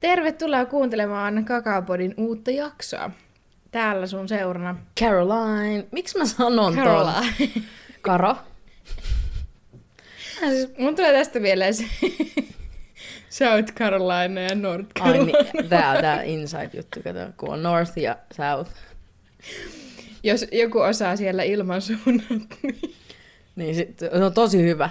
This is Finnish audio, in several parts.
Tervetuloa kuuntelemaan Kakaopodin uutta jaksoa. Täällä sun seurana Caroline. Miksi mä sanon? Caroline. Karo. Mun tulee tästä mieleen se South Carolina ja North Ai Carolina. niin, tää on tää inside-juttu, kato, kun on North ja South. Jos joku osaa siellä ilmansuunnat, niin... Niin sit, se on tosi hyvä.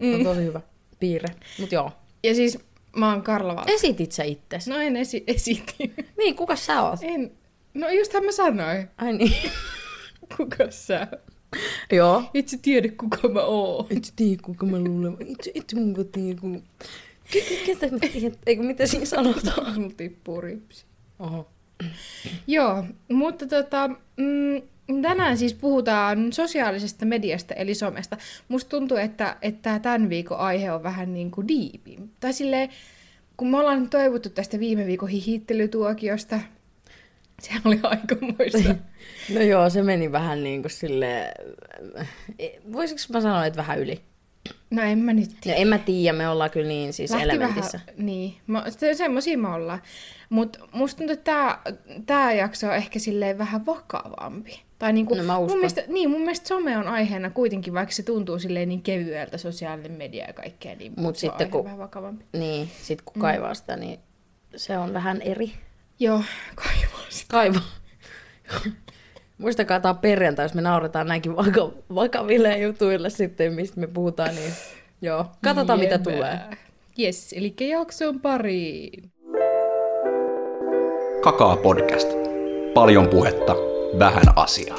Se on tosi hyvä piirre. Mut joo. Ja siis mä oon Karla Valta. Esitit sä itses? No en esi- esitin. Niin, kuka sä oot? En. No justhan mä sanoin. Ai niin. Kuka sä? joo. Itse tiedä kuka mä oon. Et tiedä, kuka mä luulen. Itse, itse mun tiedä, kun... Ke- Kestä mä tiedän? Eikö mitä siinä sanotaan? Mulla tippuu ripsi. Oho. Joo, mutta tota, mm, tänään siis puhutaan sosiaalisesta mediasta eli somesta. Musta tuntuu, että, että tämän viikon aihe on vähän niin kuin diipi. Tai silleen, kun me ollaan toivottu tästä viime viikon hihittelytuokiosta, sehän oli aikamoista. No joo, se meni vähän niin kuin silleen... Voisiko mä sanoa, että vähän yli? No en mä nyt No tiedä. en mä tiedä, me ollaan kyllä niin siis Lähti elementissä. Vähän, niin, mä, se, semmosia me ollaan. Mutta musta tuntuu, että tää, tää jakso on ehkä silleen vähän vakavampi. Tai niinku, No mä uskon. mun mielestä, niin, mun mielestä some on aiheena kuitenkin, vaikka se tuntuu silleen niin kevyeltä, sosiaalinen media ja kaikkea, niin Mut se on sitten aihe kun- vähän vakavampi. Niin, sit kun kaivaa sitä, niin se on vähän eri. Joo, kaivaa sitä. Kaiva. Muistakaa, tämä on perjantai, jos me nauretaan näinkin vaka- vakaville jutuille sitten, mistä me puhutaan, niin joo. Katsotaan, mitä Jebää. tulee. Yes, eli jakson pariin. Kakaa podcast. Paljon puhetta, vähän asiaa.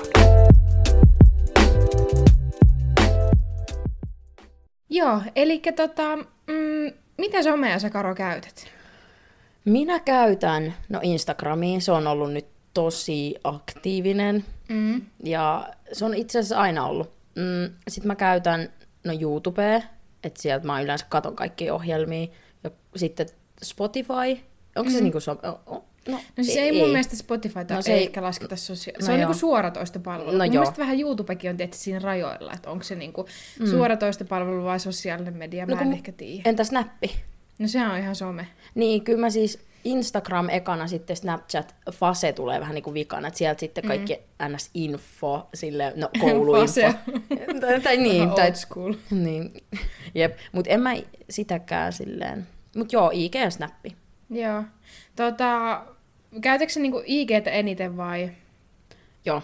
Joo, eli tota, mm, mitä somea sä Karo käytät? Minä käytän, no Instagramiin, se on ollut nyt tosi aktiivinen. Mm. Ja se on itse asiassa aina ollut. Mm, Sitten mä käytän no YouTubea, että sieltä mä yleensä katon kaikkia ohjelmia. Ja sitten Spotify, onko se niinku... So- no, No siis ei, mun mielestä Spotifyta No no, se ei ei- ehkä lasketa sosia- No Se on joo. niinku suoratoistopalvelu. No mun joo. mielestä vähän YouTubekin on tietysti siinä rajoilla, että onko se niinku mm. suoratoistopalvelu vai sosiaalinen media, mä No no, en ehkä tiedä. Entä Snappi? No se on ihan some. Niin, kyllä mä siis Instagram ekana, sitten Snapchat, Fase tulee vähän niin kuin vikana, että sieltä sitten kaikki NS-info, sille, no kouluinfo. Tai, tai niin, tai, old school. niin, jep, mutta en mä sitäkään silleen. Mutta joo, IG ja Snappi. Joo. Tota, käytätkö niinku IGtä eniten vai? Joo.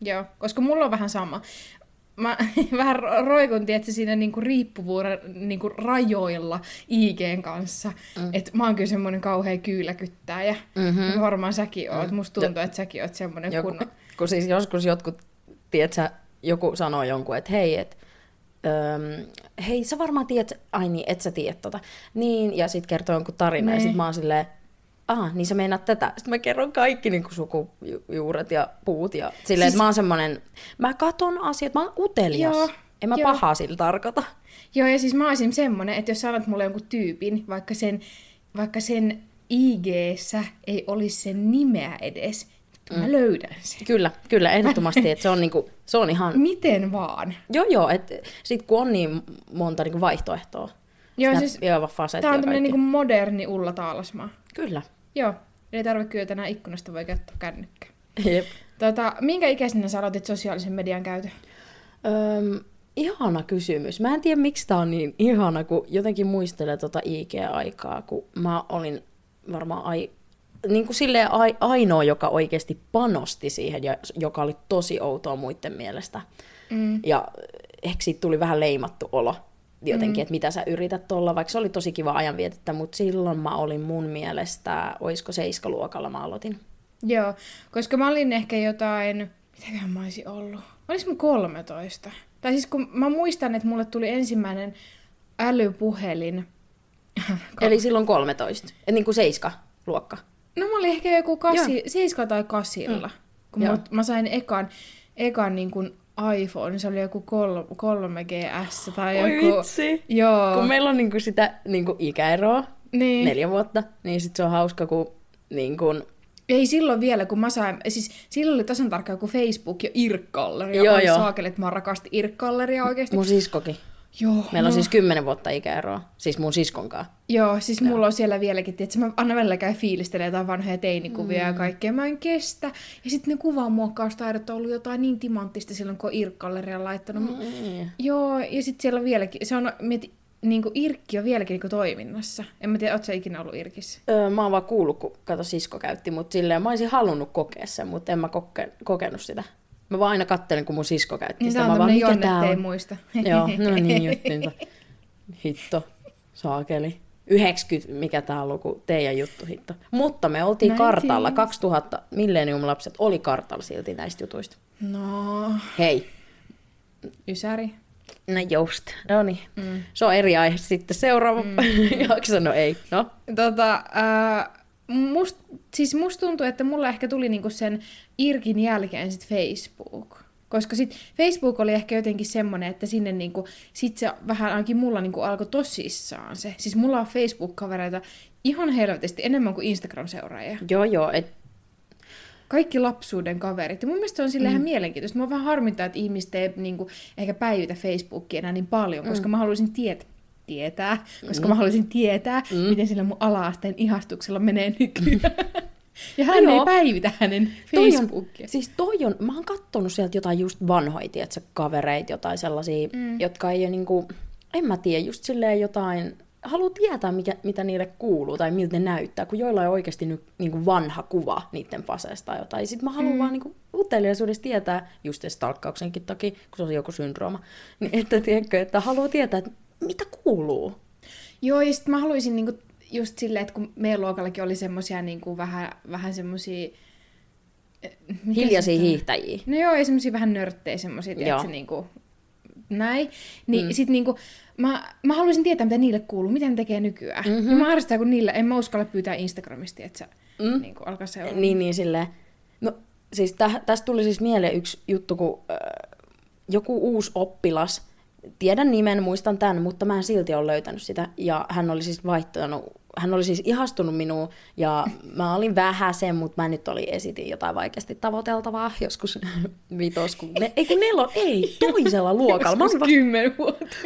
Joo, koska mulla on vähän sama. Mä vähän ro- roikun, tietysti, siinä niinku riippuvuuden niinku rajoilla IGn kanssa. Mm. Et mä oon kyllä semmonen kauhea kyyläkyttäjä. Mm-hmm. Varmaan säkin oot. Musta tuntuu, että säkin oot semmonen Joku, kunnon... kun siis joskus jotkut, tiedätkö, joku sanoo jonkun, että hei, et, öm, hei, sä varmaan tiedät, ai niin, et sä tiedä tota. Niin, ja sitten kertoo jonkun tarina, ja Nee. sitten mä oon silleen, ah, niin sä meinaat tätä. Sitten mä kerron kaikki niin sukujuuret ja puut. Ja silleen, siis... että mä oon semmonen, mä katon asiat, mä oon utelias. Joo, en mä joo. pahaa sillä tarkoita. Joo, ja siis mä esimerkiksi semmonen, että jos sanot mulle jonkun tyypin, vaikka sen, vaikka sen ig ei olisi sen nimeä edes, mm. mä löydän sen. Kyllä, kyllä, ehdottomasti, että se on, niinku, se on ihan, Miten vaan. joo joo, että sit kun on niin monta niinku vaihtoehtoa. Joo, Snap- siis ja faset tää on kaikki. niinku moderni Ulla Taalasmaa. Kyllä. Joo, ei tarvitse kyllä tänään ikkunasta voi käyttää kännykkää. Jep. Tota, minkä ikäisenä sä aloitit sosiaalisen median käytön? Öm, ihana kysymys. Mä en tiedä, miksi tää on niin ihana, kun jotenkin muistelee tota IG-aikaa, kun mä olin varmaan ai, niin kuin silleen ai, ainoa, joka oikeasti panosti siihen ja joka oli tosi outoa muiden mielestä. Mm. Ja ehkä siitä tuli vähän leimattu olo jotenkin, mm. että mitä sä yrität olla, vaikka se oli tosi kiva ajanvietettä, mutta silloin mä olin mun mielestä, oisko seiskaluokalla mä aloitin. Joo, koska mä olin ehkä jotain, mitäköhän mä olisin ollut? Olis mä 13? Tai siis kun mä muistan, että mulle tuli ensimmäinen älypuhelin. Eli silloin 13, et niin kuin seiska luokka. No mä olin ehkä joku kasi, seiska tai kasilla. Mm. Kun Joo. mut, mä sain ekan, ekan niin kuin iPhone, se oli joku kol, 3GS tai Oi joku... vitsi. Joo. Kun meillä on niinku sitä niinku ikäeroa, Niin. neljä vuotta, niin sit se on hauska, kun niinku, Ei silloin vielä, kun mä sain, siis silloin oli tasan tarkkaan kuin Facebook ja Irkkalleri. Joo, Joo, joo. Saakeli, että mä rakastin Irkkalleria oikeasti. mun siskokin. Joo, Meillä on no. siis kymmenen vuotta ikäeroa, siis mun siskonkaan. Joo, siis Joo. mulla on siellä vieläkin, että mä annan välillä käy fiilistelee jotain vanhoja teinikuvia mm. ja kaikkea, mä en kestä. Ja sitten ne kuvanmuokkaustaidot on ollut jotain niin timanttista silloin, kun on laittanut. Mm. Joo, ja sitten siellä on vieläkin, se on, mieti, niin kuin Irkki on vieläkin niin kuin toiminnassa. En mä tiedä, ootko ikinä ollut Irkissä? Öö, mä oon vaan kuullut, kun kato sisko käytti, mutta silleen mä olisin halunnut kokea sen, mutta en mä koke, kokenut sitä. Mä vaan aina kattelin, kun mun sisko käytti niin sitä. Mä vaan, mikä tää on? ei muista. Joo, no niin juttiinsa. Hitto, saakeli. 90, mikä tämä on luku, teidän juttu hitto. Mutta me oltiin Näin kartalla, 2000 millennium-lapset oli kartalla silti näistä jutuista. No. Hei. Ysäri. No just, no niin. Mm. Se on eri aihe sitten. Seuraava mm. jakso, no ei. No. Tota, äh, must, siis musta tuntuu, että mulla ehkä tuli niinku sen Irkin jälkeen sit Facebook. Koska sit Facebook oli ehkä jotenkin semmonen, että sinne niinku, sit se vähän ainakin mulla niinku alkoi tosissaan se. Siis mulla on Facebook-kavereita ihan helvetisti enemmän kuin Instagram-seuraajia. Joo, joo. Et... Kaikki lapsuuden kaverit. Ja mun mielestä se on sille mm. ihan mielenkiintoista. Mä vähän harmittaa, että ihmiset ei niinku, ehkä päivitä Facebookia enää niin paljon, koska mm. mä haluaisin tietää tietää, koska mm. mä haluaisin tietää, mm. miten sillä mun ala-asteen ihastuksella menee nykyään. Ja hän no ei päivitä hänen Facebookia. Siis toi on, mä oon kattonut sieltä jotain just vanhoja, tiedätkö, kavereita, jotain sellaisia, mm. jotka ei ole niinku, en mä tiedä, just silleen jotain, haluaa tietää, mikä, mitä niille kuuluu tai miltä ne näyttää, kun joilla on oikeasti nyt niinku vanha kuva niiden faseesta tai jotain. Sitten mä haluan mm. vaan niinku uteliaisuudessa tietää, just stalkkauksenkin takia, kun se on joku syndrooma, niin että, tiedätkö, että haluaa tietää, että mitä kuuluu. Joo, ja sitten mä haluaisin niinku just silleen, että kun meidän luokallakin oli semmosia niin kuin vähän, vähän semmosia... Eh, Hiljaisia hiihtäjiä. No joo, ja semmosia vähän nörttejä semmosia, tiedätkö, niin kuin, näin. Niin mm. sit niinku, mä, mä haluaisin tietää, mitä niille kuuluu, mitä ne tekee nykyään. Mm-hmm. Ja mä arvostan, kun niillä, en mä uskalla pyytää Instagramista, että sä mm. niin kuin, alkaa seurata. Niin, niin, silleen. No, siis tä, tästä tuli siis mieleen yksi juttu, kun äh, joku uusi oppilas, tiedän nimen, muistan tämän, mutta mä en silti ole löytänyt sitä. Ja hän oli siis vaihtanut hän oli siis ihastunut minuun ja mä olin vähän sen, mutta mä nyt oli esitin jotain vaikeasti tavoiteltavaa joskus vitos, kun ne, ei kun nelon, ei, toisella luokalla. Mä olin.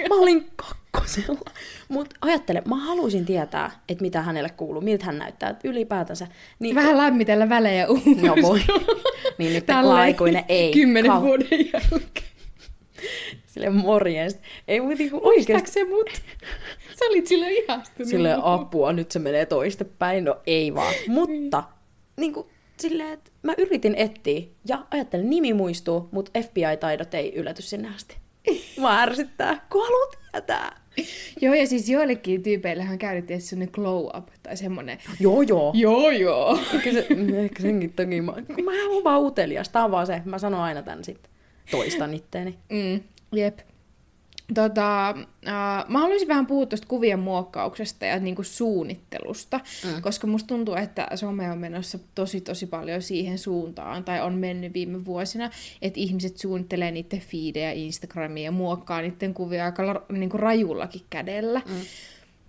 Mä olin kakkosella. Mutta ajattele, mä haluaisin tietää, että mitä hänelle kuuluu, miltä hän näyttää ylipäätänsä. Niin, Vähän lämmitellä välejä uudestaan. No voi. niin nyt kun aikuinen ei. Kymmenen kau... vuoden jälkeen. Sille morjens. Ei mut niinku oikeesti. se mut? Sä olit sille ihastunut. Sille apua, nyt se menee toistepäin. No ei vaan. Mutta niinku silleen, että mä yritin etsiä ja ajattelin, nimi muistuu, mutta FBI-taidot ei ylety sinne asti. Mä ärsyttää, kun haluat tietää. Joo, ja siis joillekin tyypeillähän käytettiin semmoinen glow up tai semmoinen. Joo, joo. Joo, joo. Ehkä, se, ehkä senkin toki. Mä, mä oon vaan utelias. Tää on vaan se. Mä sanon aina tän sitten. Toistan itteeni. Mm, jep. Tota, äh, mä haluaisin vähän puhua tuosta kuvien muokkauksesta ja niinku suunnittelusta, mm. koska musta tuntuu, että some on menossa tosi tosi paljon siihen suuntaan, tai on mennyt viime vuosina, että ihmiset suunnittelee niiden feedejä Instagramia ja muokkaa niiden kuvia aika niinku rajullakin kädellä. Mm.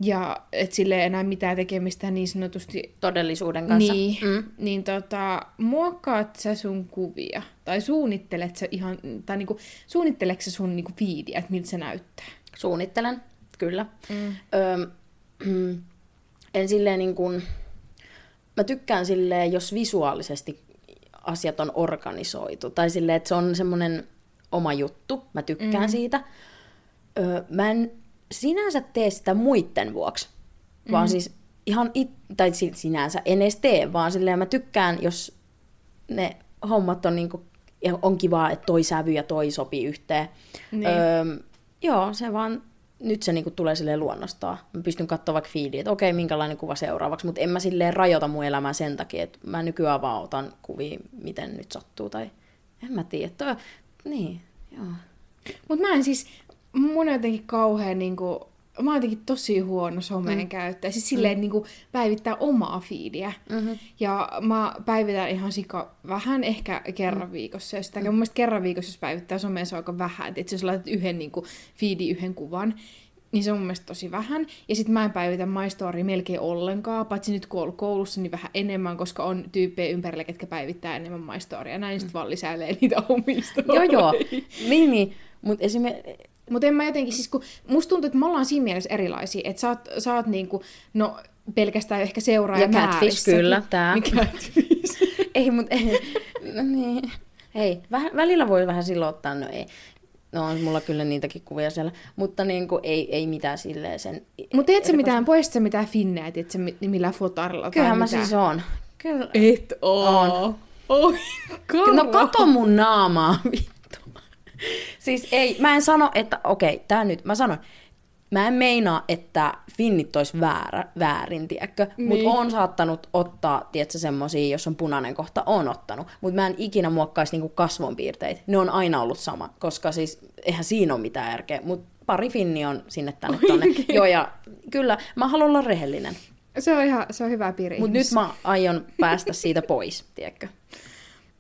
Ja et sille ei enää mitään tekemistä niin sanotusti... Todellisuuden kanssa. Niin, mm. niin tota, muokkaat sä sun kuvia? Tai suunnittelet sä ihan, tai niinku, suunnitteleks sä sun niinku fiidiä, että miltä se näyttää? Suunnittelen, kyllä. Mm. Öö, en silleen niin kuin, mä tykkään silleen, jos visuaalisesti asiat on organisoitu, tai silleen, että se on semmoinen oma juttu, mä tykkään mm. siitä. Öö, mä en sinänsä tee sitä muitten vuoksi, mm. vaan siis ihan, it, tai sinänsä en edes tee, vaan silleen mä tykkään, jos ne hommat on niinku, on kivaa, että toi sävy ja toi sopii yhteen. Niin. Öö, joo, se vaan, nyt se niinku tulee silleen luonnostaan. Mä pystyn katsoa vaikka feediä, että okei, minkälainen kuva seuraavaksi, mutta en mä silleen rajoita mun elämää sen takia, että mä nykyään vaan otan kuvia, miten nyt sattuu, tai en mä tiedä. Toi, niin, joo. Mutta mä en siis, mun on jotenkin kauhean niin kuin, mä oon jotenkin tosi huono someen mm. käyttäjä. Siis silleen, mm. niin kuin, päivittää omaa fiidiä. Mm-hmm. Ja mä päivitän ihan sika vähän, ehkä kerran mm. viikossa. Ja sitä, mm. mun mielestä kerran viikossa, jos päivittää someen, se on aika vähän. Että jos laitat yhden niin kuin, feedi, yhden kuvan, niin se on mun mielestä tosi vähän. Ja sitten mä en päivitä My melkein ollenkaan, paitsi nyt kun on koulussa, niin vähän enemmän, koska on tyyppejä ympärillä, ketkä päivittää enemmän My Storya. Näin mm. sitten vaan lisäilee niitä omista. Joo, joo. Niin, niin. Mutta esimerkiksi Mutta en mä jotenkin, siis kun musta tuntuu, että me ollaan siinä mielessä erilaisia, että sä oot, sä oot niinku, no pelkästään ehkä seuraaja Ja Catfish, kyllä, tää. Mikä Catfish? Ei, mutta ei. No niin. Hei, väh, välillä voi vähän silloin ottaa, no ei. No on mulla kyllä niitäkin kuvia siellä, mutta niin kuin, ei, ei mitään silleen sen... Mutta teet sä mitään, poistat sä mitään finnejä, tiedät sä mi- millä fotarilla Kyllähän mä mitään? siis oon. Kyllä. Et oo. Oi, No kato mun naamaa, vittu. Siis ei, mä en sano, että okei, tää nyt, mä sanon, mä en meinaa, että finnit ois väärä, väärin, tiedätkö? Niin. Mutta oon saattanut ottaa, tiedätkö, semmosia, jos on punainen kohta, on ottanut. Mutta mä en ikinä muokkaisi niinku kasvonpiirteitä. Ne on aina ollut sama, koska siis eihän siinä ole mitään järkeä. Mutta pari finni on sinne tänne tonne. Joo, ja kyllä, mä haluan olla rehellinen. Se on ihan, se on hyvä piiri. Mutta nyt mä aion päästä siitä pois, tiedätkö?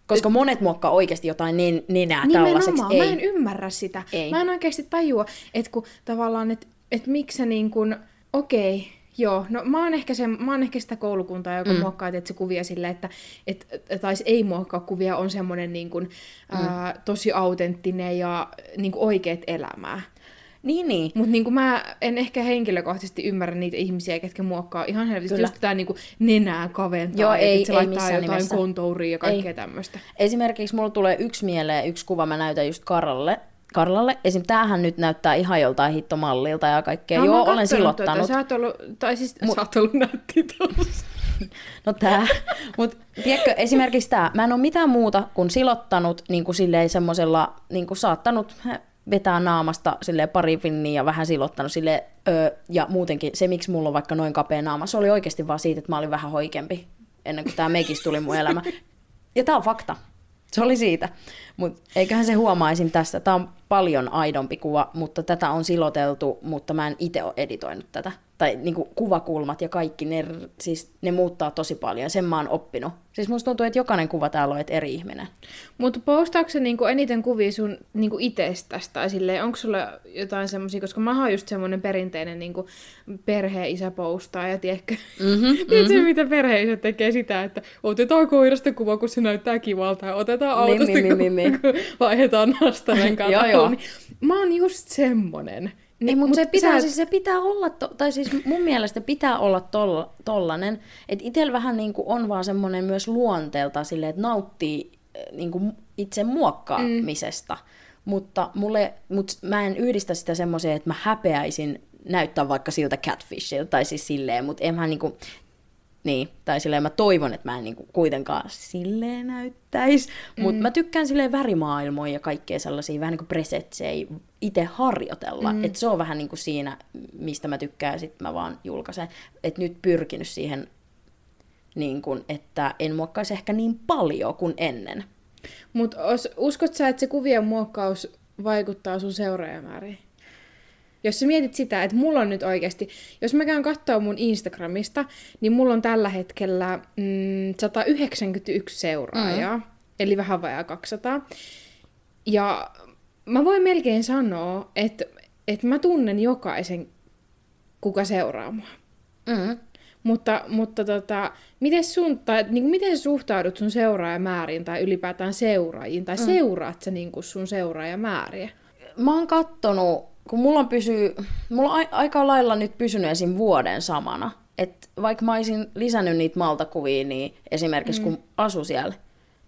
Koska monet muokkaa oikeasti jotain nen- nenää tällaiseksi. Nimenomaan, Ei. mä en ymmärrä sitä. Ei. Mä en oikeasti tajua, että kun tavallaan, että et miksi sä niin kun, okei, Joo, no mä oon ehkä, sen, mä oon ehkä sitä koulukuntaa, joka mm. muokkaa että se kuvia silleen, että et, tai ei muokkaa kuvia, on semmoinen niin kun, mm. ää, tosi autenttinen ja niin kun oikeet elämää. Niin, niin. Mutta niin mä en ehkä henkilökohtaisesti ymmärrä niitä ihmisiä, ketkä muokkaa ihan helvetisti Kyllä. just tätä niin nenää kaventaa, Joo, ei- että se ei laittaa missään jotain nimessä. kontouria ja kaikkea Ei. tämmöistä. Esimerkiksi mulla tulee yksi mieleen, yksi kuva, mä näytän just Karlalle. Karlalle. Esim. tämähän nyt näyttää ihan joltain hittomallilta ja kaikkea. No, Joo, olen silottanut. Sä oot ollut, tai siis Mut... sä oot ollut nätti tossa. No tää. Mut tiedätkö, esimerkiksi tää. Mä en oo mitään muuta kuin silottanut niin kuin silleen semmosella, niin kuin saattanut vetää naamasta silleen pari finniä ja vähän silottanut sille öö, ja muutenkin se, miksi mulla on vaikka noin kapea naama, se oli oikeasti vaan siitä, että mä olin vähän hoikempi ennen kuin tää meikis tuli mun elämä. Ja tää on fakta. Se oli siitä. Mutta eiköhän se huomaisin tässä. Tämä on paljon aidompi kuva, mutta tätä on siloteltu, mutta mä en itse ole editoinut tätä. Tai niinku kuvakulmat ja kaikki, ne, siis, ne muuttaa tosi paljon. Sen mä oon oppinut. Siis musta tuntuu, että jokainen kuva täällä on eri ihminen. Mutta postaatko sä niinku eniten kuvia sun niinku itsestäsi? Tai silleen, onko sulla jotain semmoisia, koska mä oon just semmoinen perinteinen niinku perheen-isä postaa ja tiedätkö, mm-hmm, tiedätkö mm-hmm. mitä perheisä tekee sitä, että otetaan koirasta kuva, kun se näyttää kivalta ja otetaan Niin, autosta niin, kuva, niin, niin, kun vaihdetaan nastanen Joo, kanssa. joo. Niin Mä oon just semmonen. Niin, mutta se, pitää, sä- siis se pitää olla, to, tai siis mun mielestä pitää olla tolla, tollanen, että itsellä vähän niin kuin on vaan semmoinen myös luonteelta silleen, että nauttii eh, niin kuin itse muokkaamisesta, mm. mutta mulle, mut mä en yhdistä sitä semmoiseen, että mä häpeäisin näyttää vaikka siltä catfishilta, tai siis silleen, mutta en mä niinku, niin, tai silleen mä toivon, että mä en niinku kuitenkaan silleen näyttäisi, mm. mutta mä tykkään silleen värimaailmoja ja kaikkea sellaisia vähän niin kuin presetsejä itse harjoitella, mm. että se on vähän niin kuin siinä, mistä mä tykkään, sit mä vaan julkaisen, että nyt pyrkinyt siihen, niin kuin, että en muokkaisi ehkä niin paljon kuin ennen. Mut os, uskot sä, että se kuvien muokkaus vaikuttaa sun seuraajamääriin? Jos sä mietit sitä, että mulla on nyt oikeasti, jos mä käyn katsoa mun Instagramista, niin mulla on tällä hetkellä mm, 191 seuraajaa, mm. eli vähän vajaa 200. Ja mä voin melkein sanoa, että, että mä tunnen jokaisen, kuka seuraa mua. Mm. Mutta, mutta tota, miten, sun, tai, niin kuin, miten sä suhtaudut sun seuraajamääriin tai ylipäätään seuraajiin? Tai mm. seuraat sä niin kuin sun seuraajamääriä? Mä oon kattonut, kun mulla on, pysy, mulla on aika lailla nyt pysynyt esim. vuoden samana. Et vaikka mä olisin lisännyt niitä maltakuvia, niin esimerkiksi mm. kun asu siellä,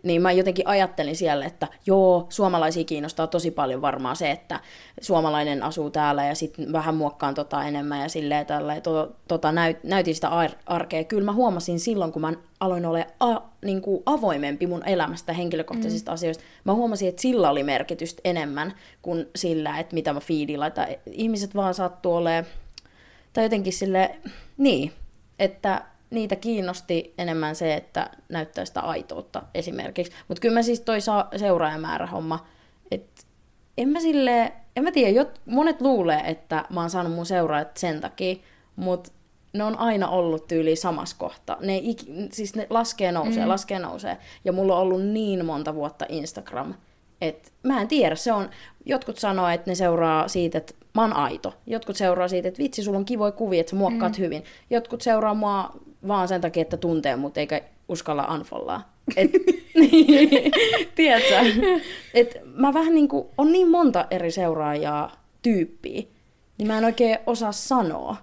niin mä jotenkin ajattelin siellä, että joo, suomalaisia kiinnostaa tosi paljon varmaan se, että suomalainen asuu täällä ja sitten vähän muokkaan tota enemmän ja silleen tällä. Ja to, tota, näyt, näytin sitä ar- arkea. Kyllä mä huomasin silloin, kun mä aloin olla a, niin kuin avoimempi mun elämästä henkilökohtaisista mm. asioista, mä huomasin, että sillä oli merkitystä enemmän kuin sillä, että mitä mä feediin laitan. Ihmiset vaan sattuu olemaan, tai jotenkin sille niin, että niitä kiinnosti enemmän se, että näyttää sitä aitoutta esimerkiksi. Mutta kyllä mä siis toi seuraajamäärä homma, että en mä sille, en mä tiedä, jot, monet luulee, että mä oon saanut mun seuraajat sen takia, mutta ne on aina ollut tyyli samassa kohtaa. Ne, iki, siis ne laskee nousee, mm. laskee nousee. Ja mulla on ollut niin monta vuotta Instagram, että mä en tiedä, se on, jotkut sanoo, että ne seuraa siitä, että mä oon aito. Jotkut seuraa siitä, että vitsi, sulla on kivoja kuvia, että sä muokkaat mm. hyvin. Jotkut seuraa mua vaan sen takia, että tuntee mut eikä uskalla unfollaa. Et, niin, tiedätkö? Et mä vähän niinku, on niin monta eri seuraajaa, tyyppiä, niin mä en oikein osaa sanoa.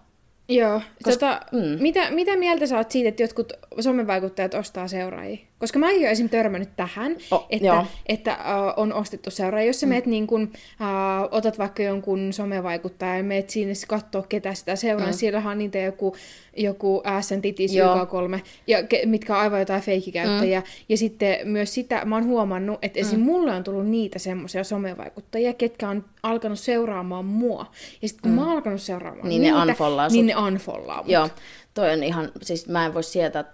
Joo. Koska- tota, mm. mitä, mitä mieltä sä oot siitä, että jotkut somevaikuttajat ostaa seuraajia? Koska mä oon jo esim. törmännyt tähän, O, että, joo. että uh, on ostettu seuraajia. Jos sä mm. meet niin kun, uh, otat vaikka jonkun somevaikuttajan ja meet sinne katsoa, ketä sitä seuraa, mm. siellähän on niitä joku, joku SN Titis, Joo. UK3, ja, ke, mitkä on aivan jotain feikikäyttäjiä. Mm. Ja sitten myös sitä, mä oon huomannut, että esim. Mm. mulle on tullut niitä semmoisia somevaikuttajia, ketkä on alkanut seuraamaan mua. Ja sitten kun mm. mä oon alkanut seuraamaan Niin ne niitä, unfollaa niin sut. ne unfollaa mut. Joo, toi on ihan, siis mä en voi sietää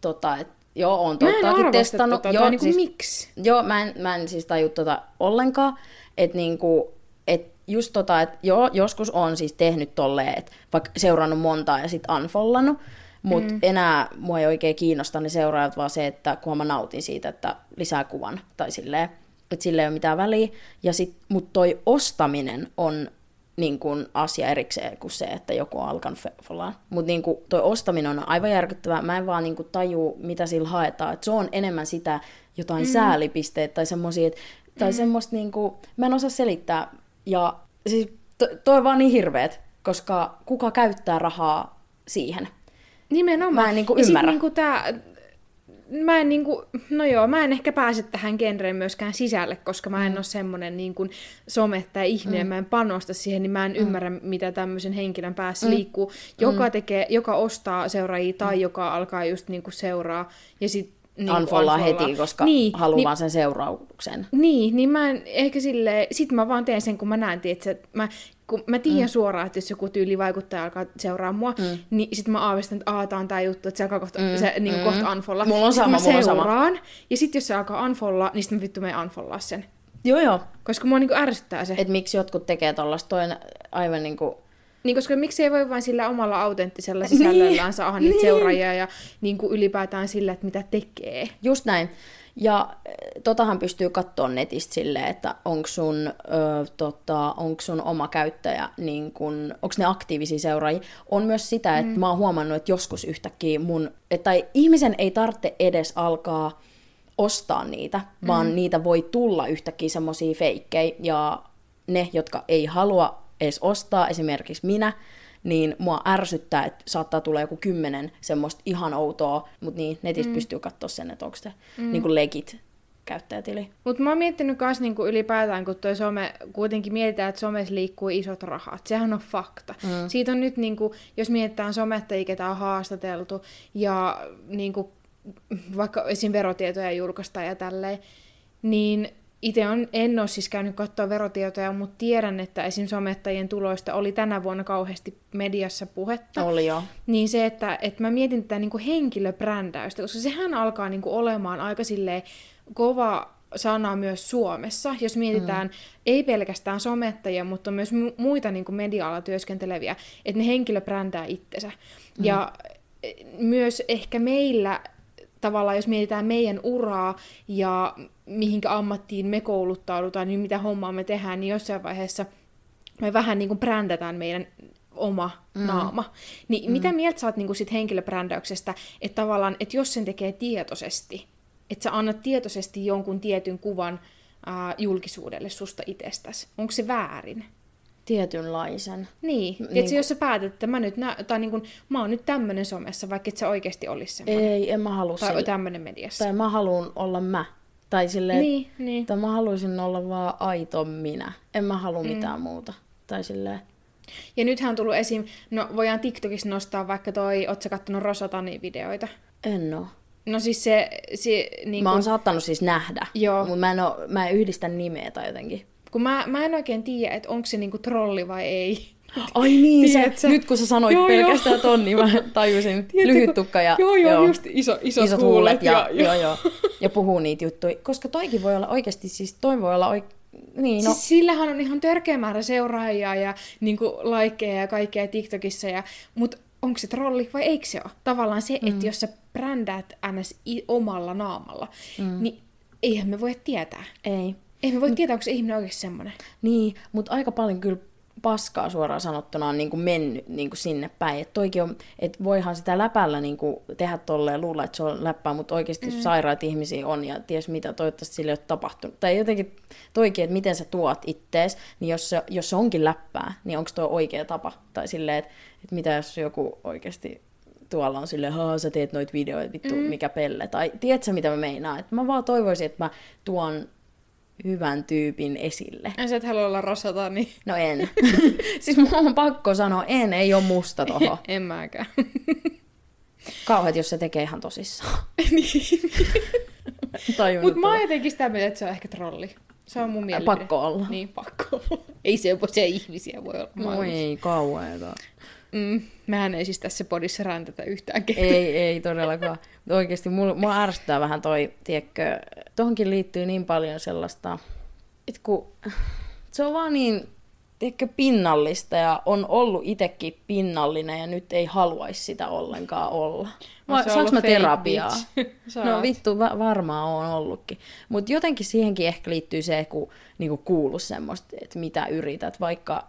tota, että joo, on tottaakin testannut. tota, joo, tai niinku siis, miksi? Joo, mä en, mä en siis taju tota ollenkaan, että niinku, et just tota, että joo, joskus on siis tehnyt tolleen, että vaikka seurannut montaa ja sit unfollannut, mutta mm. enää mua ei oikein kiinnosta ne seuraajat, vaan se, että kun mä nautin siitä, että lisää kuvan tai silleen, että sillä ei ole mitään väliä. Ja sit, mut toi ostaminen on niin kuin asia erikseen kuin se, että joku on alkanut follaan. Mutta niin kuin toi ostaminen on aivan järkyttävää. Mä en vaan niin kuin taju, mitä sillä haetaan. Et se on enemmän sitä jotain mm. säälipisteitä tai semmoisia, tai mm. semmoista niin kuin, mä en osaa selittää. Ja siis to, toi on vaan niin hirveet, koska kuka käyttää rahaa siihen? Nimenomaan. Mä en niinku Ja sit ymmärrä. Niinku tää, mä en niinku, no joo, mä en ehkä pääse tähän genreen myöskään sisälle, koska mä en mm. ole semmonen niinku somettaja ihminen, mm. mä en panosta siihen, niin mä en mm. ymmärrä, mitä tämmöisen henkilön päässä mm. liikkuu, joka Mm. tekee, joka ostaa seuraajia tai mm. joka alkaa just niinku seuraa ja sit niinku Unfollaa unfollaa. heti, koska niin, haluaa niin, vaan sen seurauksen. niin, niin mä en ehkä sille, sit mä vaan teen sen, kun mä näen, että mä, kun mä tiedän mm. suoraan, että jos joku tyyli vaikuttaja alkaa seuraa mua, mm. niin sit mä aavistan, että aah, tää on tää juttu, että se alkaa kohta, mm. se niin mm. kohta unfolla. Mulla on sit sama, mä mulla on sama. seuraan, ja sit jos se alkaa unfolla, niin sit mä vittu menen unfollaa sen. Joo, joo. Koska mua niinku ärsyttää se. Et... Miksi jotkut tekee tollasta, toi on aivan niinku... Niin, koska miksi ei voi vain sillä omalla autenttisella sisällöllään saada niitä Niin. seuraajia ja niin kuin ylipäätään sillä, että mitä tekee. Just näin. Ja eh, totahan pystyy katsoa netistä silleen, että onko sun, ö, tota, onko sun oma käyttäjä, niin kun, onko ne aktiivisia seuraajia. On myös sitä, että mm. mä oon huomannut, että joskus yhtäkkiä mun, tai ihmisen ei tarvitse edes alkaa ostaa niitä, vaan Mm. niitä voi tulla yhtäkkiä semmoisia feikkejä, ja ne, jotka ei halua edes ostaa, esimerkiksi minä, niin mua ärsyttää, että saattaa tulla joku kymmenen semmoista ihan outoa, mutta niin, netistä mm. pystyy katsoa sen, että onko se mm. niin kuin legit käyttäjätili. Mutta mä oon miettinyt myös niinku ylipäätään, kun toi some, kuitenkin mietitään, että somessa liikkuu isot rahat. Sehän on fakta. Mm. Siitä on nyt, niinku, jos mietitään somettajia, ketä on haastateltu, ja niinku, vaikka esim. verotietoja julkaistaan ja tälleen, niin itse on, en ole siis käynyt katsoa verotietoja, mutta tiedän, että esim. somettajien tuloista oli tänä vuonna kauheasti mediassa puhetta. Oli jo. Niin se, että, että mä mietin tätä niin henkilöbrändäystä, koska sehän alkaa niin kuin olemaan aika silleen kova sana myös Suomessa, jos mietitään mm. ei pelkästään somettajia, mutta myös mu- muita niin kuin media-alalla työskenteleviä, että ne henkilöbrändää itsensä. Mm. Ja eh, myös ehkä meillä tavallaan, jos mietitään meidän uraa ja mihinkä ammattiin me kouluttaudutaan, niin mitä hommaa me tehdään, niin jossain vaiheessa me vähän niin kuin brändätään meidän oma mm. naama. Niin mm. mitä mieltä sä oot niin kuin sit henkilöbrändäyksestä, että tavallaan, että jos sen tekee tietoisesti, että sä annat tietoisesti jonkun tietyn kuvan ää, julkisuudelle susta itsestäsi, onko se väärin? Tietynlaisen. Niin, Niin niin kun- jos sä päätät, että mä, nyt nä- tai niin kuin, mä oon nyt tämmönen somessa, vaikka et sä oikeasti olisi semmoinen. Ei, en mä halua Tai sille. tämmönen mediassa. Tai mä haluan olla mä. Tai silleen, Niin, niin. että mä haluaisin olla vaan aito minä. En mä halua mm. mitään muuta. Tai silleen, Ja nythän on tullut esim... No voidaan TikTokissa nostaa vaikka toi, oot sä kattonut Rosatanin videoita? en oo. No siis se... se niin Mä kun, oon saattanut siis nähdä, Joo. mutta mä en, oo, mä en yhdistä nimeä tai jotenkin. Kun mä, mä en oikein tiedä, että onko se niinku trolli vai ei. Ai niin, Tiedätkö? se, nyt kun sä sanoit Joo, joo, joo. pelkästään ton, niin mä tajusin. Tiedätkö, Lyhyt tukka ja Joo, joo, just iso, isot, isot huulet ja, ja, joo, joo, ja puhuu niitä juttuja. Koska toikin voi olla oikeasti, siis toi voi olla oik... Niin, no, Siis sillähän on ihan törkeä määrä seuraajia ja niinku likeja ja kaikkea TikTokissa, ja, mutta onko se trolli vai eikö se ole? Tavallaan se, mm. että jos sä brändäät ns. omalla naamalla, mm. niin eihän me voi tietää. ei. Eihän me voi tietää, onko se ihminen oikeasti semmoinen. Niin, mutta aika paljon kyllä paskaa suoraan sanottuna on niin kuin mennyt niin kuin sinne päin. Että toikin on, että voihan sitä läpällä niin kuin tehdä tolleen ja luulla, että se on läppää, mutta oikeasti mm. sairaat ihmisiä on ja ties mitä, toivottavasti sille ei ole tapahtunut. Tai jotenkin toikin, että miten sä tuot ittees, niin jos se, jos se onkin läppää, niin onko tuo oikea tapa? Tai silleen, että, että mitä jos joku oikeasti tuolla on silleen, haa sä teet noita videoita, vittu mm. mikä pelle. Tai tiedätkö mitä mä meinaan? Että mä vaan toivoisin, että mä tuon hyvän tyypin esille. Ja sä et halua olla rosata, niin... No en. siis mun on pakko sanoa, en, ei ole musta toho. en mäkään. Kauheat, jos se tekee ihan tosissaan. niin. Mutta mä oon jotenkin sitä mieltä, että se on ehkä trolli. Se on mun mielipide. Pakko olla. Niin, pakko olla. Ei se se ihmisiä voi olla No ei, kauheeta. Mm, mehän ei siis tässä podissa räntätä yhtään ketään. Ei, ei todellakaan. Oikeasti mulla, mua ärsyttää vähän toi, tiedätkö, tohonkin liittyy niin paljon sellaista, että kun se on vaan niin, tiedätkö, pinnallista ja on ollut itsekin pinnallinen ja nyt ei haluaisi sitä ollenkaan olla. No, Saanko mä terapiaa? no vittu, va- varmaan on ollutkin. Mutta jotenkin siihenkin ehkä liittyy se, kun niinku kuuluu semmoista, että mitä yrität, vaikka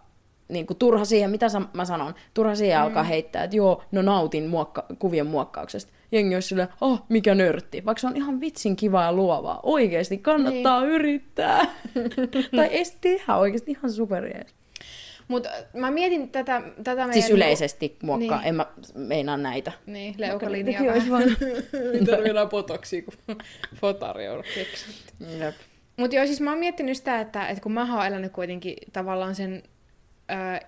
niin kuin turha siihen, mitä mä sanon, turha siihen mm. alkaa heittää, että joo, no nautin muokka- kuvien muokkauksesta. Jengi olisi silleen, oh, mikä nörtti. Vaikka se on ihan vitsin kivaa ja luovaa. Oikeasti kannattaa niin. yrittää. tai edes tehdä oikeasti ihan superia. Mutta mä mietin tätä, tätä meidän... Siis yleisesti muokkaa, niin. en mä meinaa näitä. Niin, leukalinjaa vähän. Ei tarvitse enää potoksia, kun fotari on keksitty. Mutta joo, siis mä oon miettinyt sitä, että, että kun mä oon elänyt kuitenkin tavallaan sen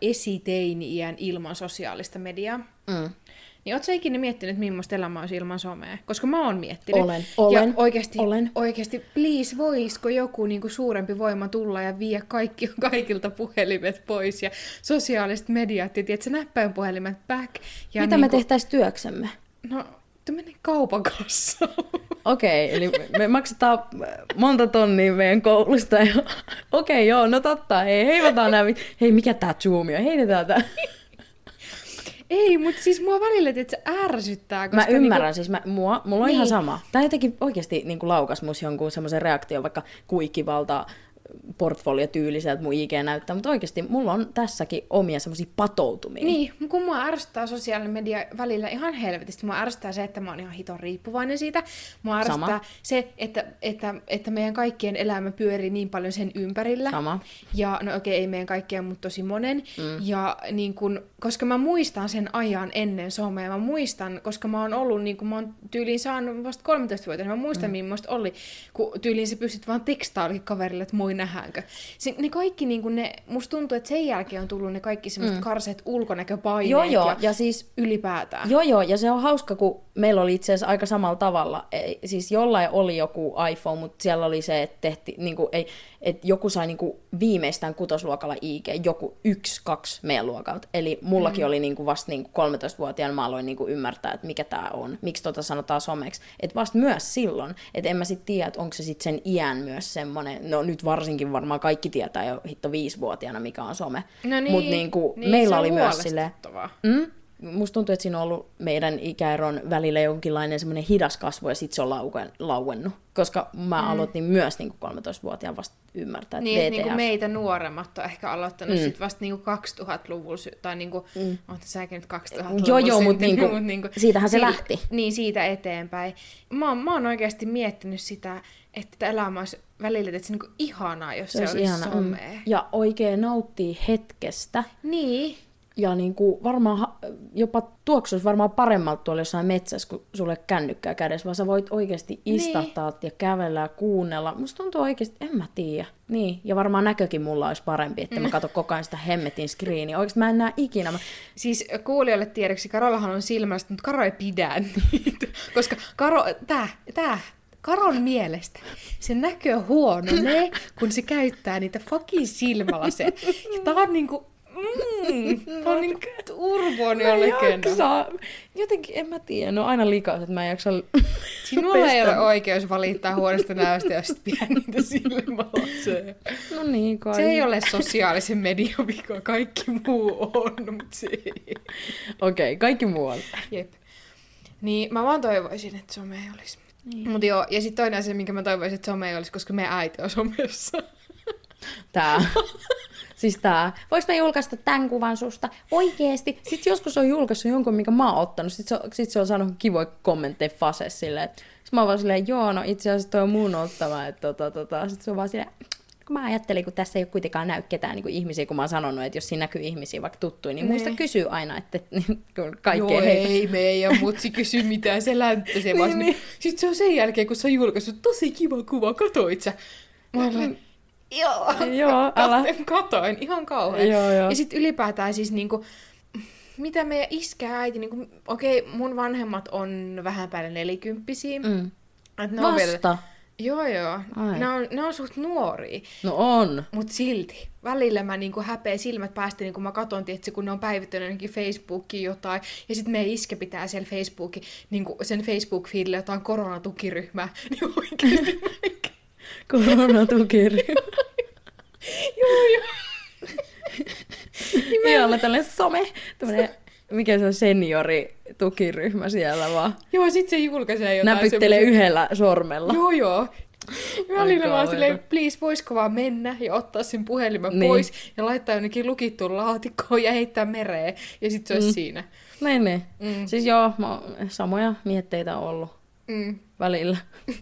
esiteini-iän ilman sosiaalista mediaa. Mm. Niin ootko ikinä miettinyt, millaista elämä olisi ilman somea? Koska mä oon miettinyt. Olen, olen, ja oikeasti, olen. Oikeasti, please, voisiko joku niinku suurempi voima tulla ja vie kaikki, kaikilta puhelimet pois ja sosiaaliset mediat ja tiedätkö, näppäinpuhelimet back. Ja Mitä niinku... me tehtäisiin työksemme? No, meni kaupan kanssa. Okei, okay, eli me maksetaan monta tonnia meidän koulusta. Okei, okay, joo, no totta. Hei, heivataan nämä. Hei, mikä tää Zoom on? Heitetään tää. Ei, mutta siis mua välillä että se ärsyttää. Koska mä ymmärrän, niinku... siis mä, mua, mulla on niin. ihan sama. Tää jotenkin oikeasti niin laukas mus jonkun semmoisen reaktion, vaikka kuikkivalta portfoliotyyliseltä mun IG näyttää, mutta oikeasti mulla on tässäkin omia semmoisia patoutumia. Niin, kun mua ärsyttää sosiaalinen media välillä ihan helvetisti. Mua ärsyttää se, että mä oon ihan hiton riippuvainen siitä. Mua ärsyttää Sama. se, että, että, että meidän kaikkien elämä pyörii niin paljon sen ympärillä. Sama. Ja no okei, okay, ei meidän kaikkien, mutta tosi monen. Mm. Ja niin kun, koska mä muistan sen ajan ennen somea, mä muistan, koska mä oon ollut, niin kun mä oon tyyliin saanut vasta 13-vuotiaana, mä muistan, mm. millaista oli, kun tyyliin se pystyt vaan tekstaalikin kaverille, että moi nähdäänkö. Se, ne kaikki, niin kuin ne, musta tuntuu, että sen jälkeen on tullut ne kaikki semmoiset mm. karseet ulkonäköpaineet joo, joo. Ja, ja siis ylipäätään. Joo, joo, ja se on hauska, kun meillä oli itse asiassa aika samalla tavalla. Ei, siis jollain oli joku iPhone, mutta siellä oli se, että tehti, niin kuin, ei, että joku sai niin kuin viimeistään kutosluokalla IG, joku yksi, kaksi meidän luokalta. Eli mullakin mm. oli niin kuin vasta niin kuin 13-vuotiaana, mä aloin niin kuin ymmärtää, että mikä tämä on, miksi tota sanotaan someksi. Että vasta myös silloin, että en mä sitten tiedä, että onko se sitten sen iän myös semmoinen, no nyt varsinkin varmaan kaikki tietää jo hitto viisivuotiaana, mikä on some. No niin, Mutta niin kuin, niin, meillä oli myös silleen, mm? musta tuntuu, että siinä on ollut meidän ikäeron välillä jonkinlainen semmoinen hidas kasvu ja sitten se on lauen, lauennut. Koska mä mm. aloitin myös niin 13-vuotiaan vasta ymmärtää, että niin, VTF... niin kuin meitä nuoremmat on ehkä aloittanut mm. sit vasta niin 2000-luvulla, tai niin kuin, mm. ootko säkin nyt 2000-luvulla Joo, joo, mutta niin kuin, niin kuin, siitähän se siitä, lähti. Niin, siitä eteenpäin. Mä, mä oon oikeasti miettinyt sitä, että elämä olisi välillä että se niin ihanaa, jos se, se olisi ihana. somea. Mm. Ja oikein nauttii hetkestä. Niin ja niin kuin varmaan jopa tuoksuisi varmaan paremmalta tuolla jossain metsässä, kun sulle kännykkää kädessä, vaan sä voit oikeasti istahtaa niin. ja kävellä ja kuunnella. Musta tuntuu oikeasti, en mä tiedä. Niin, ja varmaan näkökin mulla olisi parempi, että mä katson koko ajan sitä hemmetin screeniä. Oikeasti mä en näe ikinä. Mä... Siis kuulijoille tiedoksi, Karollahan on silmästä, mutta Karo ei pidä niitä. Koska Karo, tää, tää, Karon mielestä se näkö huononee, kun se käyttää niitä fucking silmälaseja. Ja tää on niinku Mm, on niin turboon jo legenda. Jotenkin, en mä tiedä, no aina liikaa, että mä en jaksa Sinulla ei ole oikeus valittaa huonosta näöstä, jos pidän niitä silmälaseja. No niin kai. Se ei ole sosiaalisen median vika, kaikki muu on, mutta se ei. Okei, okay, kaikki muu on. Jep. Niin, mä vaan toivoisin, että some ei olisi. Niin. Mut joo, ja sitten toinen asia, minkä mä toivoisin, että some ei olisi, koska me äiti on somessa. Tää. Siis tää, vois mä julkaista tämän kuvan susta? Oikeesti. Sitten joskus on julkaissut jonkun, mikä mä oon ottanut. Sitten se, on- sit se on saanut kivoja kommentteja Fase silleen. Sitten mä oon vaan silleen, joo, no itse asiassa toi on mun ottama. Että tota, tota. Sitten se on vaan silleen, kun mä ajattelin, kun tässä ei ole kuitenkaan näy ketään niin kuin ihmisiä, kun mä oon sanonut, että jos siinä näkyy ihmisiä vaikka tuttuja, niin muista Niin. kysyä aina, että kun kaikkea Joo, heitä. ei meidän mutsi kysy mitään, se länttäsee vaan Niin, niin, Sitten se on sen jälkeen, kun se on julkaissut tosi kiva kuva, katoit sä? Mä olen, joo, Joo, älä. katoin, ihan kauhean. Joo, joo. Ja sitten ylipäätään siis niinku, mitä meidän iskä ja äiti, niinku, okei, mun vanhemmat on vähän päälle nelikymppisiä. Mm. Et ne on vielä- Vasta. Joo, joo. Ai. Ne on, ne on suht nuoria. No on. Mut silti, välillä mä niinku häpeä silmät päästä, niin kun mä katon, tietysti, kun ne on päivittänyt ainakin Facebookiin jotain, ja sitten meidän iskä pitää siellä Facebookin, niinku sen Facebook-feedille jotain koronatukiryhmää, niin oikeesti mä Koronatukiryhmä. Joo, joo. Ihana tällainen some, tämmönen, mikä se on senioritukiryhmä siellä vaan. Joo, sit se julkaisee jotain Näpyttelee semmosia- yhdellä sormella. Joo, joo. Välillä vaan kauheeta. silleen, please, voisiko vaan mennä ja ottaa sen puhelimen Niin. niin. pois ja laittaa jonnekin lukittuun laatikkoon ja heittää mereen. Ja sit se olisi Mm. siinä. Niin, niin. Mm. Siis joo, mä, samoja mietteitä on ollut Mm. välillä.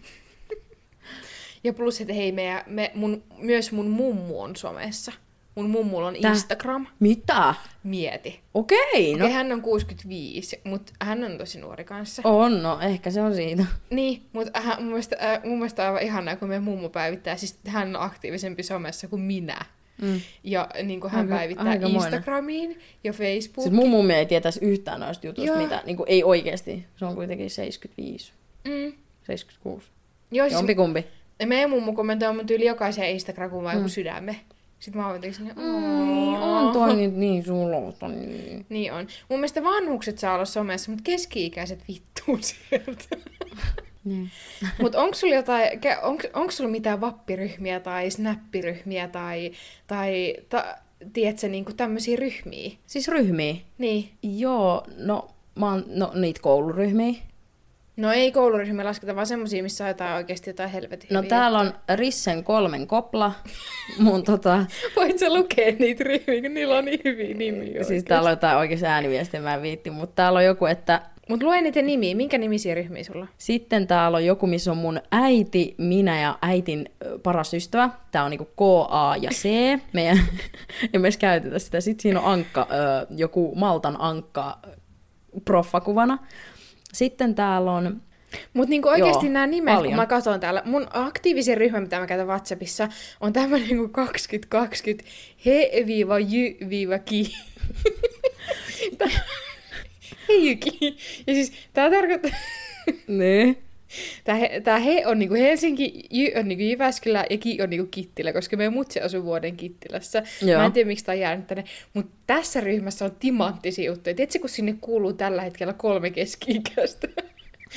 Ja plus, että hei, meidän, me, mun, myös mun mummu on somessa. Mun mummulla on Tää? Instagram. Mitä? Mieti. Okei, no. Okay, hän on 65, mutta hän on tosi nuori kanssa. On, no ehkä se on siitä. Niin, mutta hän, mun, mielestä, äh, mun mielestä on aivan ihanaa, kun meidän mummu päivittää. Siis hän on aktiivisempi somessa kuin minä. Mm. Ja niin kuin hän Aika- päivittää aikamoinen. Instagramiin ja Facebookiin. Siis mun mummi ei tietäisi yhtään noista jutuista, Joo. mitä, niin kuin, ei oikeasti. Se on kuitenkin 75, Mm. 76. Joo, siis Jompikumpi. meidän mummu kommentoi mun tyyli jokaiseen Instagram-kuvaan joku sydäme. Sitten mä oon jotenkin sinne, Mm, on toi nyt niin sulosta. Niin. Niin on. Mun mielestä vanhukset saa olla somessa, mutta keski-ikäiset vittuu sieltä. Niin. mutta onko sulla jotain, onko, onko sulla mitään vappiryhmiä tai snappiryhmiä tai, tai ta, tiedätkö, niinku tämmöisiä ryhmiä? Siis ryhmiä. Niin. Joo, no, mä oon, no niitä kouluryhmiä. No ei kouluryhmiä lasketa, vaan semmosia, missä on jotain oikeasti jotain helvetin No hyviä täällä on. Rissen kolmen kopla. Mun tota, Voit sä lukea niitä ryhmiä, kun niillä on niin hyviä nimiä siis täällä on jotain oikeasti ääniviestiä, mä en viitti, mutta täällä on joku, että Mut lue niitä nimiä. Minkä nimisiä ryhmiä sulla? Sitten täällä on joku, missä on mun äiti, minä ja äitin paras ystävä. Tää on niinku K, A ja C. Meidän, ei me käytetä sitä. Sitten siinä on ankka, joku Maltan ankka proffakuvana. Sitten täällä on, Mutta niinku oikeasti nämä nimet, paljon. kun mä katson täällä, mun aktiivisen ryhmä, mitä mä käytän WhatsAppissa, on tämmönen niinku 2020 he-jy-ki. Heijyki. Ja siis tää tarkoittaa... niin. Tää he, tää he on niinku Helsinki, Jy on niinku Jyväskylä ja Ki on niinku Kittilä, koska meidän mutsi asuu vuoden Kittilässä. Joo. Mä en tiedä, miksi tää on jäänyt tänne, mutta tässä ryhmässä on timanttisia juttuja. Tiedätkö, kun sinne kuuluu tällä hetkellä kolme keski-ikäistä?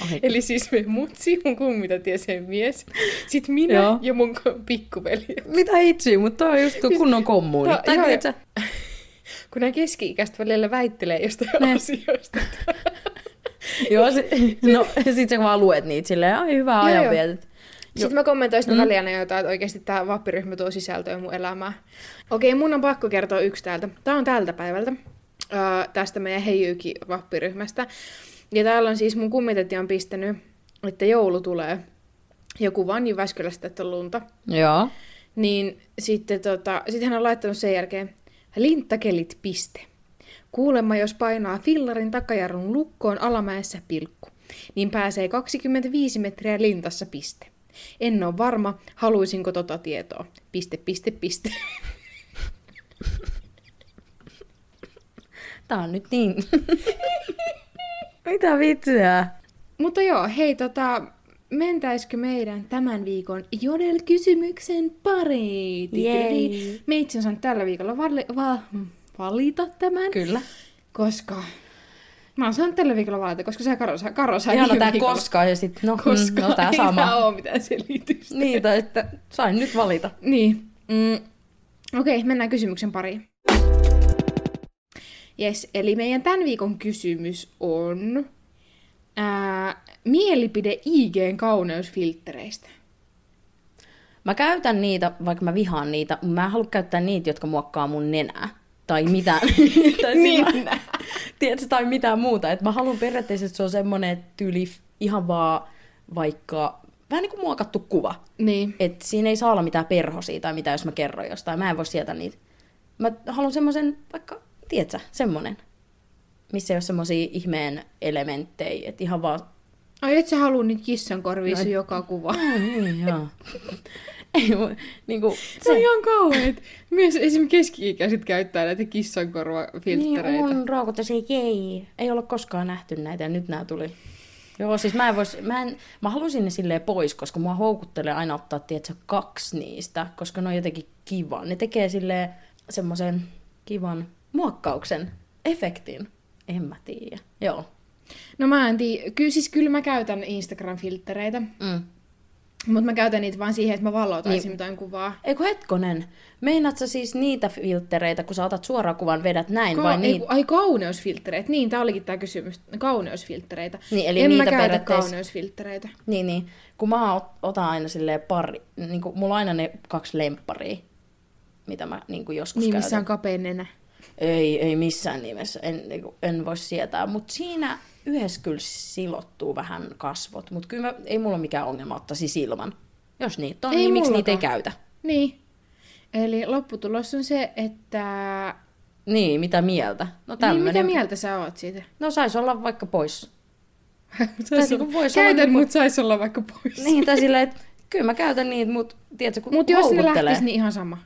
Ai. Eli siis meidän mutsi, mun kummitatieteen mies, sit minä Joo. ja mun pikkuveli. Mitä itse, mutta toi on just kunnon kommuuni. Tai joo, Kun nämä keski-ikäiset välillä väittelee jostain Ne. asioista. joo, se, no sit sä vaan luet niitä silleen, ai ajan joo. vietet. Sitten mä kommentoisin mm. väliä jotain, että oikeasti tämä vappiryhmä tuo sisältöä mun elämään. Okei, mun on pakko kertoa yksi täältä. Tää on tältä päivältä. Öö, tästä meidän Heijyyki vappiryhmästä. Ja täällä on siis mun kummitetti on pistänyt, että joulu tulee. Joku vaan Jyväskylästä, että on lunta. Joo. Niin sitten tota, sit hän on laittanut sen jälkeen linttakelit piste. Kuulemma, jos painaa fillarin takajarrun lukkoon alamäessä pilkku, niin pääsee 25 metriä lintassa piste. En ole varma, haluaisinko tota tietoa. Piste, piste, piste. Tää on nyt niin. Mitä vitsiä? Mutta joo, hei tota, mentäisikö meidän tämän viikon Jodel-kysymyksen pariin? Jei. Me itse asiassa tällä viikolla vali- va- valita tämän. Kyllä. Koska... Mä oon saanut tällä viikolla valita, koska se Karo, sai- Karo sai viime tää koska ja sit, no, Koska mm, no tää ei sama. tää oo mitään selitystä. Niin, tai että sain nyt valita. Niin. Mm. Okei, mennään kysymyksen pariin. Yes, eli meidän tämän viikon kysymys on ää, mielipide IGn kauneusfilttereistä. Mä käytän niitä, vaikka mä vihaan niitä, mutta mä en halua käyttää niitä, jotka muokkaa mun nenää. Tai mitään. tai Niin. sillä- Tiedätkö, tai mitään muuta. Et mä haluan periaatteessa, että se on semmoinen tyyli ihan vaan vaikka vähän niin kuin muokattu kuva. Niin. Et siinä ei saa olla mitään perhosia tai mitä, jos mä kerron jostain. Mä en voi sieltä niitä. Mä haluan semmoisen, vaikka, tiedätkö, semmoinen, missä ei ole semmoisia ihmeen elementtejä. Että ihan vaan Ai et sä halua niitä kissan korvia No et- joka kuva. Niin, joo. Ei voi, niinku, Se on ihan kauheet. Myös esimerkiksi keski-ikäiset käyttää näitä niin kissankorvafilttereitä. on raukotta se ei. Ei ole koskaan nähty näitä ja nyt nämä tuli. Joo, siis mä en vois, mä, en, mä halusin ne silleen pois, koska mua houkuttelee aina ottaa, tiedätkö, kaksi niistä, koska ne on jotenkin kiva. Ne tekee silleen semmoisen kivan muokkauksen, efektin. En mä tiedä. Joo. No mä en tiedä. Kyllä, siis kyllä mä käytän Instagram-filttereitä, Mm. Mutta mä käytän niitä vaan siihen, että mä valotaisin Niin. jotain kuvaa. Eikö hetkonen, meinaat sä siis niitä filttereitä, kun sä otat suoraan kuvan, vedät näin, Ka- vai niin? ai kauneusfilttereitä. Niin, tää olikin tää kysymys. Kauneusfilttereitä. Niin, eli en niitä mä käytä periaatteessa- kauneusfilttereitä. Niin, niin. Kun mä ot- otan aina silleen pari, niin kun mulla on aina ne kaksi lempparia, mitä mä niin joskus Niin, käytän. missä on kapea nenä. Ei, ei missään nimessä, en, niin kuin, en voi sietää. Mutta siinä yhdessä kyllä silottuu vähän kasvot, mutta kyllä mä, ei mulla ole mikään ongelma ottaa siis ilman. Jos niitä on, Ei niin miksi niitä ei käytä? Niin. Eli lopputulos on se, että... Niin, mitä mieltä? No Niin, tämmönen. mitä mieltä sä oot siitä? No sais olla vaikka pois. Sais niinku olla, vois olla käytän, niinku- mutta sais olla vaikka pois. Niin, tai silleen, että kyllä mä käytän niitä, mutta tiedätkö, kun Mutta jos ne lähtis, niin ihan sama.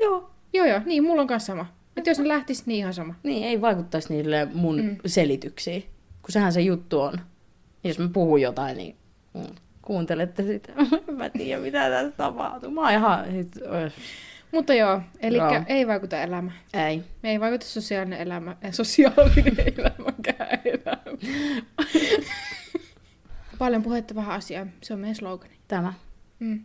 Joo, Joo, joo, niin, mulla on kanssa sama. Että jos ne lähtis, niin ihan sama. Niin, ei vaikuttaisi niille mun mm. selityksiin, kun sehän se juttu on. Jos mä puhun jotain, niin mm, kuuntelette sitä. mä en tiedä, mitä tässä tapahtuu. Mä oon ihan... öh. Mutta joo, eli Joo. ei vaikuta elämä. Ei. Me ei vaikuta sosiaalinen elämä, äh, sosiaalinen elämäkään elämä. Paljon puhetta vähän asiaa. Se on meidän slogani. Tämä. Mm.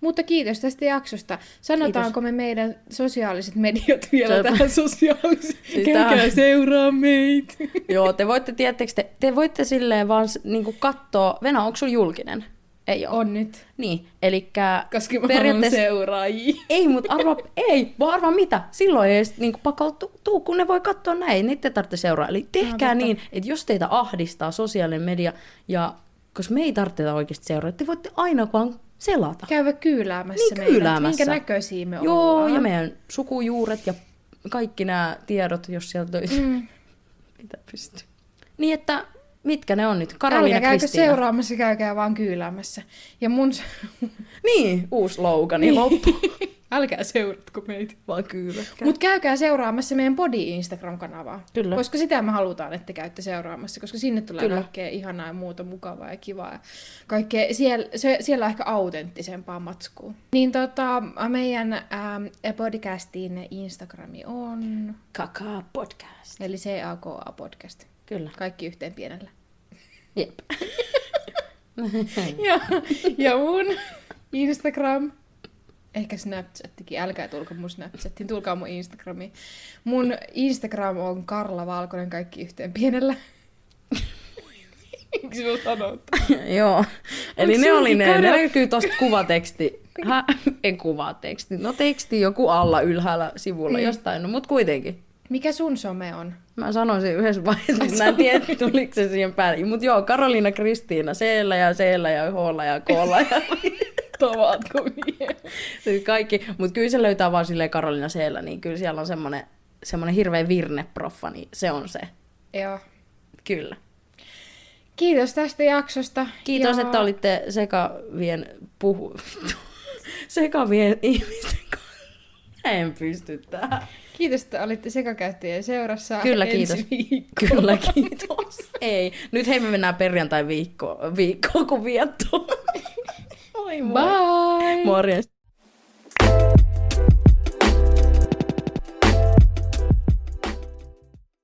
Mutta kiitos tästä jaksosta. Sanotaanko me meidän sosiaaliset mediat vielä Se- tähän sosiaaliseen? Siis Käykää tähän- seuraa meitä. Joo, te voitte, tiedättekö, te, te voitte silleen vaan niin katsoa... Venä, onko sulla julkinen? Ei ole. On nyt. Niin, eli Koska mä haluan seuraajia. Ei, mutta arva, ei, vaan arva mitä. Silloin ei edes niinku pakko tuu, kun ne voi katsoa näin. Niitä tarvitse seuraa. Eli tehkää No, niin, että jos teitä ahdistaa sosiaalinen media, ja koska me ei tarvitse oikeasti seuraa, te voitte aina vaan selata. Käydä kyyläämässä Niin, meitä, kyyläämässä. Minkä näköisiä me Joo, ollaan. ja meidän sukujuuret ja kaikki nämä tiedot, jos sieltä löytyy. Mm. Mitä pystyy. Niin, että mitkä ne on nyt? Karoliina Älkää käykö Kristiina. seuraamassa, käykää vaan kyyläämässä. Ja mun... Niin, uusi slogani niin. loppu. Älkää seuratko meitä. vaan kyllä. Mutta käykää seuraamassa meidän Body Instagram-kanavaa. Kyllä. Koska sitä me halutaan, että te käytte seuraamassa, koska sinne tulee Kyllä. kaikkea ihanaa ja muuta mukavaa ja kivaa. Ja kaikkea, siellä, se, siellä on ehkä autenttisempaa matskua. Niin tota, meidän ähm, podcastin Instagrami on, Kaka podcast. eli CAKA podcast. Kyllä. Kaikki yhteen pienellä. Jep. ja, ja mun Instagram, ehkä Snapchattikin, älkää tulko mun Snapchattiin, tulkaa mun Instagramiin. Mun Instagram on Karla Valkonen, kaikki yhteen pienellä. Miksi sulla sanot? Joo. Eli ne oli ne. Ne näkyy tosta kuvateksti. Hä? En kuvateksti. No teksti joku alla ylhäällä sivulla Niin. jostain. No mut kuitenkin. Mikä sun some on? Mä sanoin sen yhdessä vaiheessa, mutta mä en tiedä, tuliko se siihen päälle. Mut joo, Karoliina Kristiina, c ja c ja h ja k ja Vielä? Siis kaikki. Mut kyllä se löytää vaan silleen Karoliina c niin kyllä siellä on semmonen, semmonen hirveä virneproffa, niin se on se. Joo. Kyllä. Kiitos tästä jaksosta. Kiitos, ja... että olitte sekavien puhu... sekavien ihmisten kanssa. En pysty tähän. Kiitos, että olitte sekakäyttäjien seurassa. Kyllä, kiitos. viikkoon. Kyllä, kiitos. Ei, nyt hei me mennään perjantai viikkoon, viikkoon kun viettoon. Moi moi. Bye. Morjens.